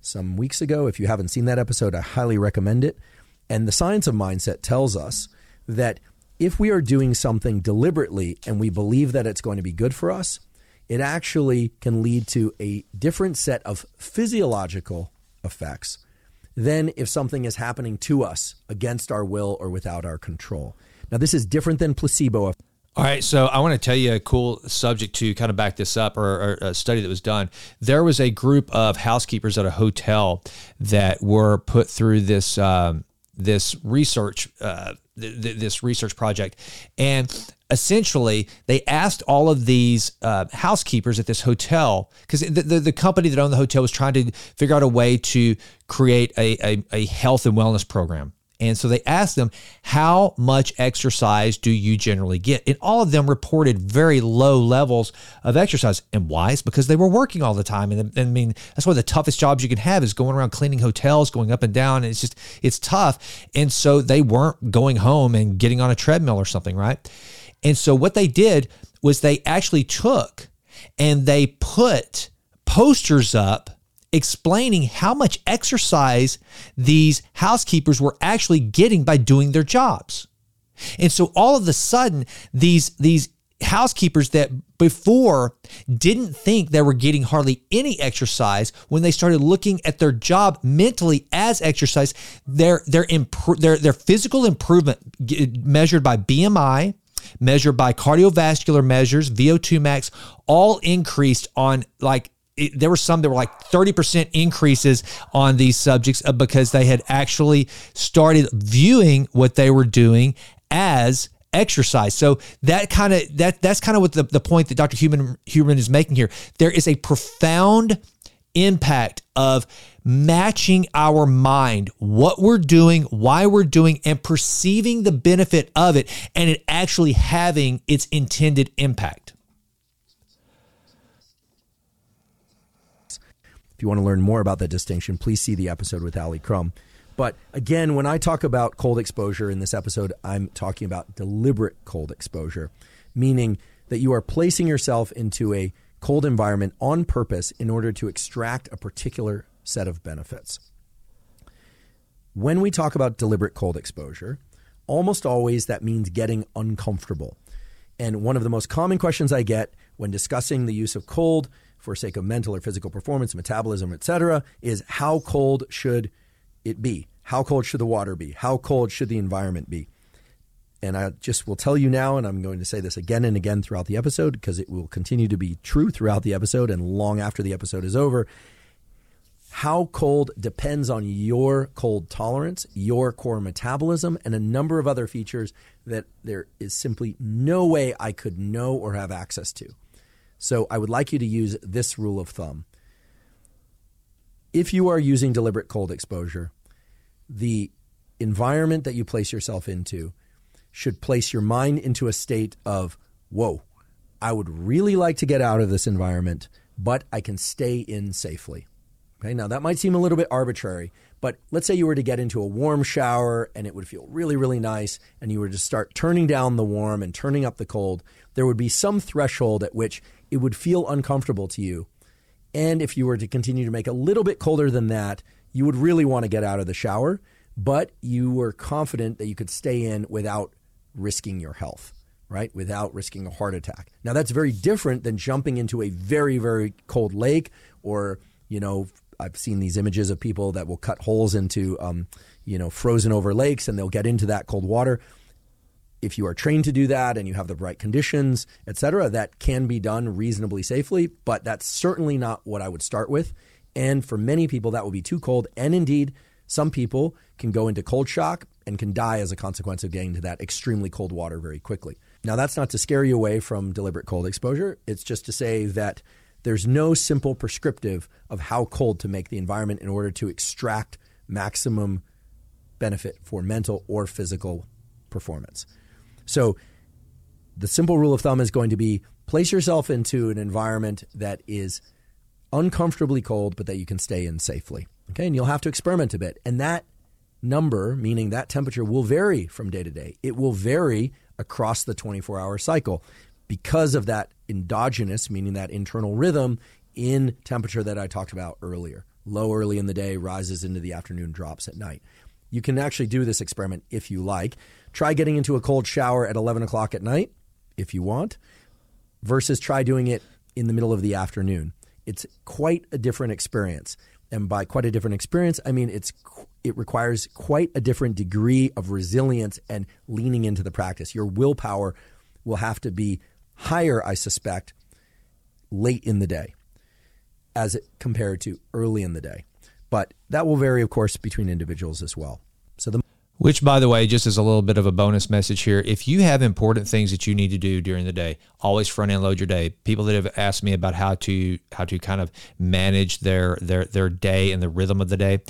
some weeks ago. If you haven't seen that episode, I highly recommend it. And the science of mindset tells us that if we are doing something deliberately and we believe that it's going to be good for us, it actually can lead to a different set of physiological effects than if something is happening to us against our will or without our control. Now, this is different than placebo. All right, so I want to tell you a cool subject to kind of back this up, or, or, a study that was done. There was a group of housekeepers at a hotel that were put through this um, this research uh, th- th- this research project, and essentially they asked all of these uh, housekeepers at this hotel because the, the, the, company that owned the hotel was trying to figure out a way to create a, a, a health and wellness program and so they asked them, How much exercise do you generally get? And all of them reported very low levels of exercise. And why? It's because they were working all the time. And, and I mean, that's one of the toughest jobs you can have is going around cleaning hotels, going up and down. And it's just, it's tough. And so they weren't going home and getting on a treadmill or something, right? And so what they did was they actually took and they put posters up explaining how much exercise these housekeepers were actually getting by doing their jobs. And so all of a sudden, these, these housekeepers that before didn't think they were getting hardly any exercise when they started looking at their job mentally as exercise their their their their physical improvement measured by BMI measured by cardiovascular measures VO2 max all increased on like it, there were some that were like 30% increases on these subjects uh, because they had actually started viewing what they were doing as exercise. So that kind of that that's kind of what the, the point that Dr. Human Human is making here. There is a profound impact of matching our mind, what we're doing, why we're doing, and perceiving the benefit of it, and it actually having its intended impact. If you want to learn more about that distinction, please see the episode with Alia Crum. But again, when I talk about cold exposure in this episode, I'm talking about deliberate cold exposure, meaning that you are placing yourself into a cold environment on purpose in order to extract a particular set of benefits. When we talk about deliberate cold exposure, almost always that means getting uncomfortable. And one of the most common questions I get when discussing the use of cold for sake of mental or physical performance, metabolism, etc., is how cold should it be? How cold should the water be? How cold should the environment be? And I just will tell you now, and I'm going to say this again and again throughout the episode because it will continue to be true throughout the episode and long after the episode is over. How cold depends on your cold tolerance, your core metabolism, and a number of other features that there is simply no way I could know or have access to. So I would like you to use this rule of thumb. If you are using deliberate cold exposure, the environment that you place yourself into should place your mind into a state of, whoa, I would really like to get out of this environment, but I can stay in safely. Okay, now that might seem a little bit arbitrary, but let's say you were to get into a warm shower and it would feel really, really nice, and you were to start turning down the warm and turning up the cold, there would be some threshold at which it would feel uncomfortable to you. And if you were to continue to make a little bit colder than that, you would really want to get out of the shower, but you were confident that you could stay in without risking your health, right? Without risking a heart attack. Now, that's very different than jumping into a very, very cold lake or, you know, I've seen these images of people that will cut holes into, um, you know, frozen over lakes and they'll get into that cold water if you are trained to do that and you have the right conditions, et cetera, that can be done reasonably safely. But that's certainly not what I would start with. And for many people, that will be too cold. And indeed, some people can go into cold shock and can die as a consequence of getting to that extremely cold water very quickly. Now, that's not to scare you away from deliberate cold exposure. It's just to say that there's no simple prescriptive of how cold to make the environment in order to extract maximum benefit for mental or physical performance. So the simple rule of thumb is going to be place yourself into an environment that is uncomfortably cold, but that you can stay in safely. Okay. And you'll have to experiment a bit. And that number, meaning that temperature, will vary from day to day. It will vary across the 24 hour cycle because of that endogenous, meaning that internal rhythm in temperature that I talked about earlier. Low early in the day, rises into the afternoon, drops at night. You can actually do this experiment if you like. Try getting into a cold shower at 11 o'clock at night if you want, versus try doing it in the middle of the afternoon. It's quite a different experience. And by quite a different experience, I mean it's it requires quite a different degree of resilience and leaning into the practice. Your willpower will have to be higher, I suspect, late in the day as compared to early in the day. But that will vary, of course, between individuals as well. Which, by the way, just as a little bit of a bonus message here, if you have important things that you need to do during the day, always front end load your day. People that have asked me about how to how to kind of manage their their their day and the rhythm of the day,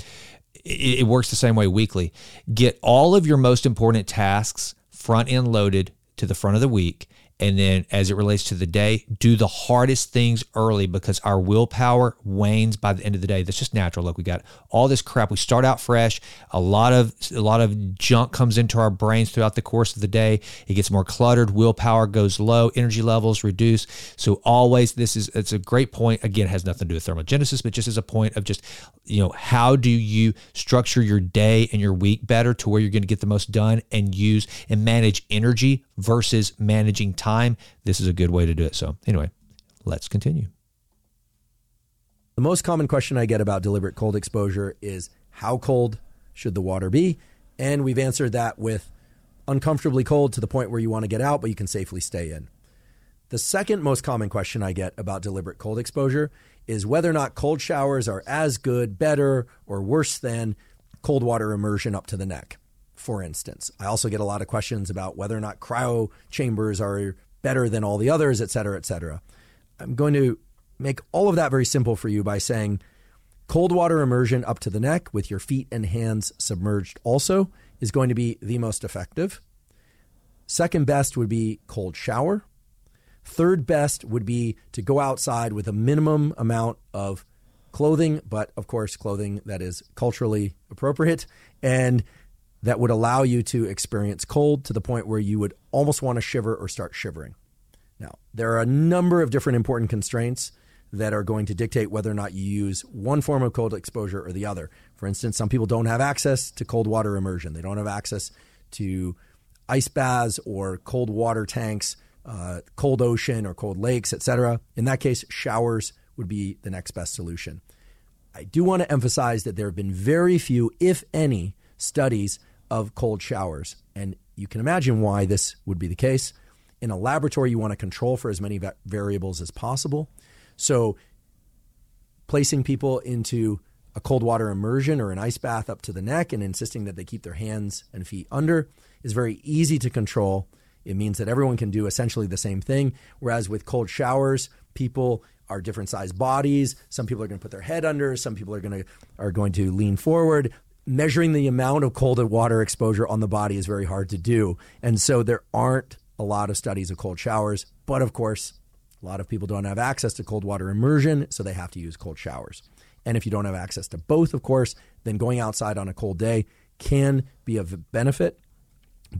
it, it works the same way weekly. Get all of your most important tasks front end loaded to the front of the week and then as it relates to the day, do the hardest things early because our willpower wanes by the end of the day. That's just natural. Look, we got all this crap. We start out fresh. A lot of a lot of junk comes into our brains throughout the course of the day. It gets more cluttered. Willpower goes low. Energy levels reduce. So always, this is it's a great point. Again, has nothing to do with thermogenesis, but just as a point of just you know how do you structure your day and your week better to where you're going to get the most done and use and manage energy versus managing time, this is a good way to do it. So, anyway, let's continue. The most common question I get about deliberate cold exposure is how cold should the water be? And we've answered that with uncomfortably cold to the point where you want to get out, but you can safely stay in. The second most common question I get about deliberate cold exposure is whether or not cold showers are as good, better, or worse than cold water immersion up to the neck for instance. I also get a lot of questions about whether or not cryo chambers are better than all the others, et cetera, et cetera. I'm going to make all of that very simple for you by saying cold water immersion up to the neck with your feet and hands submerged also is going to be the most effective. Second best would be cold shower. Third best would be to go outside with a minimum amount of clothing, but of course, clothing that is culturally appropriate and that would allow you to experience cold to the point where you would almost want to shiver or start shivering. Now, there are a number of different important constraints that are going to dictate whether or not you use one form of cold exposure or the other. For instance, some people don't have access to cold water immersion, they don't have access to ice baths or cold water tanks, uh, cold ocean or cold lakes, etc. In that case, showers would be the next best solution. I do want to emphasize that there have been very few, if any, studies of cold showers. And you can imagine why this would be the case. In a laboratory, you want to control for as many va- variables as possible. So, placing people into a cold water immersion or an ice bath up to the neck and insisting that they keep their hands and feet under is very easy to control. It means that everyone can do essentially the same thing. Whereas with cold showers, people are different sized bodies. Some people are going to put their head under. Some people are going to are going to lean forward measuring the amount of cold and water exposure on the body is very hard to do. And so there aren't a lot of studies of cold showers. But of course, a lot of people don't have access to cold water immersion, so they have to use cold showers. And if you don't have access to both, of course, then going outside on a cold day can be of benefit.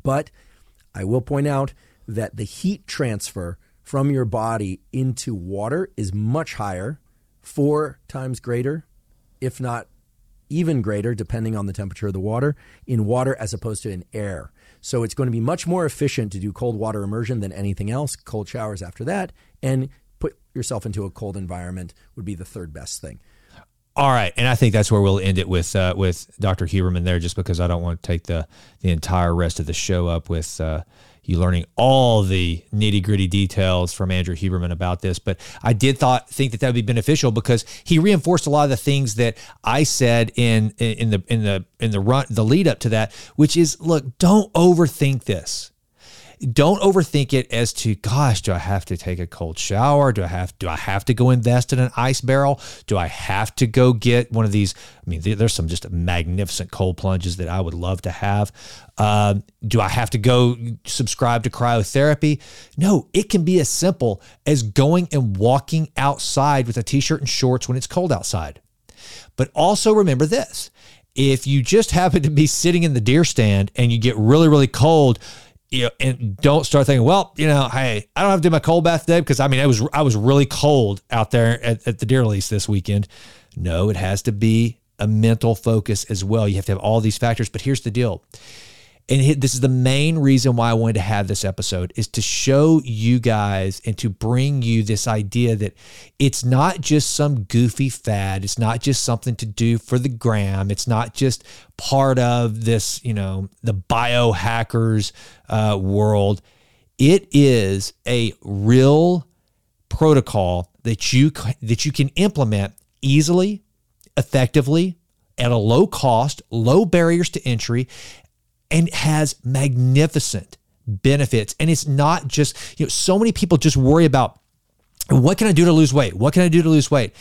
But I will point out that the heat transfer from your body into water is much higher, four times greater, if not even greater, depending on the temperature of the water, in water as opposed to in air. So it's going to be much more efficient to do cold water immersion than anything else, cold showers after that, and put yourself into a cold environment would be the third best thing. All right, and I think that's where we'll end it with uh, with Dr. Huberman there, just because I don't want to take the the entire rest of the show up with uh, you learning all the nitty gritty details from Andrew Huberman about this. But I did thought think that that would be beneficial because he reinforced a lot of the things that I said in in the in the in the run the lead up to that, which is look, don't overthink this don't overthink it as to gosh do i have to take a cold shower? Do i have do i have to go invest in an ice barrel? Do i have to go get one of these? I mean there's some just magnificent cold plunges that i would love to have. Uh, do i have to go subscribe to cryotherapy? No it can be as simple as going and walking outside with a t-shirt and shorts when it's cold outside. But also remember this if you just happen to be sitting in the deer stand and you get really really cold you know, and don't start thinking, well, you know, hey, I don't have to do my cold bath today because I mean, it was I was really cold out there at, at the deer release this weekend. No, it has to be a mental focus as well. You have to have all these factors. But here's the deal: and this is the main reason why I wanted to have this episode is to show you guys and to bring you this idea that it's not just some goofy fad. It's not just something to do for the gram. It's not just part of this, you know, the biohackers uh, world. It is a real protocol that you that you can implement easily, effectively, at a low cost, low barriers to entry, and has magnificent benefits. And it's not just, you know, so many people just worry about what can I do to lose weight? What can I do to lose weight?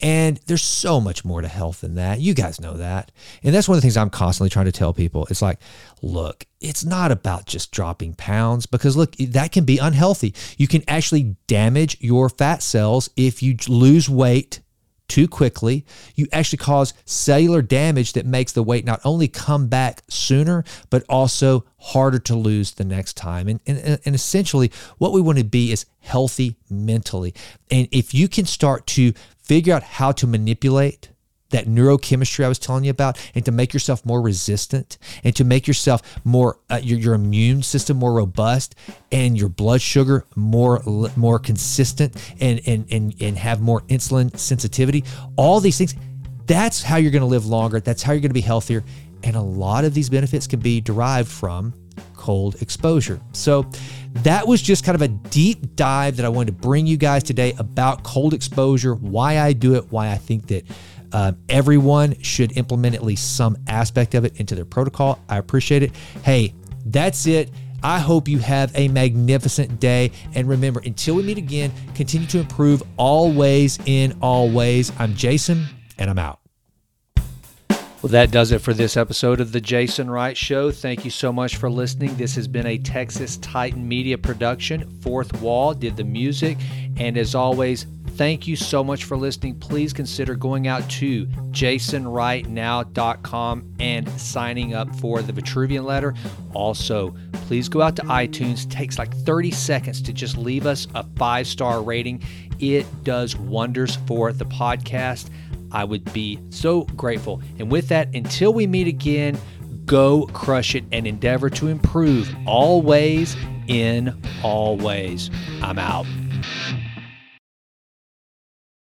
And there's so much more to health than that. You guys know that. And that's one of the things I'm constantly trying to tell people. It's like, look, it's not about just dropping pounds because look, that can be unhealthy. You can actually damage your fat cells if you lose weight too quickly, you actually cause cellular damage that makes the weight not only come back sooner, but also harder to lose the next time. And, and, and essentially, what we want to be is healthy mentally. And if you can start to figure out how to manipulate that neurochemistry I was telling you about, and to make yourself more resistant, and to make yourself more uh, your, your immune system more robust, and your blood sugar more more consistent, and and and and have more insulin sensitivity. All these things. That's how you're going to live longer. That's how you're going to be healthier. And a lot of these benefits can be derived from cold exposure. So that was just kind of a deep dive that I wanted to bring you guys today about cold exposure, why I do it, why I think that um, everyone should implement at least some aspect of it into their protocol. I appreciate it. Hey, that's it. I hope you have a magnificent day. And remember, until we meet again, continue to improve always in all ways. I'm Jason, and I'm out. Well, that does it for this episode of The Jason Wright Show. Thank you so much for listening. This has been a Texas Titan Media production. Fourth Wall did the music. And as always, Thank you so much for listening. Please consider going out to jasonwrightnow.com and signing up for the Vitruvian letter. Also, please go out to iTunes. It takes like 30 seconds to just leave us a five star rating. It does wonders for the podcast. I would be so grateful. And with that, until we meet again, go crush it and endeavor to improve always in all ways. I'm out.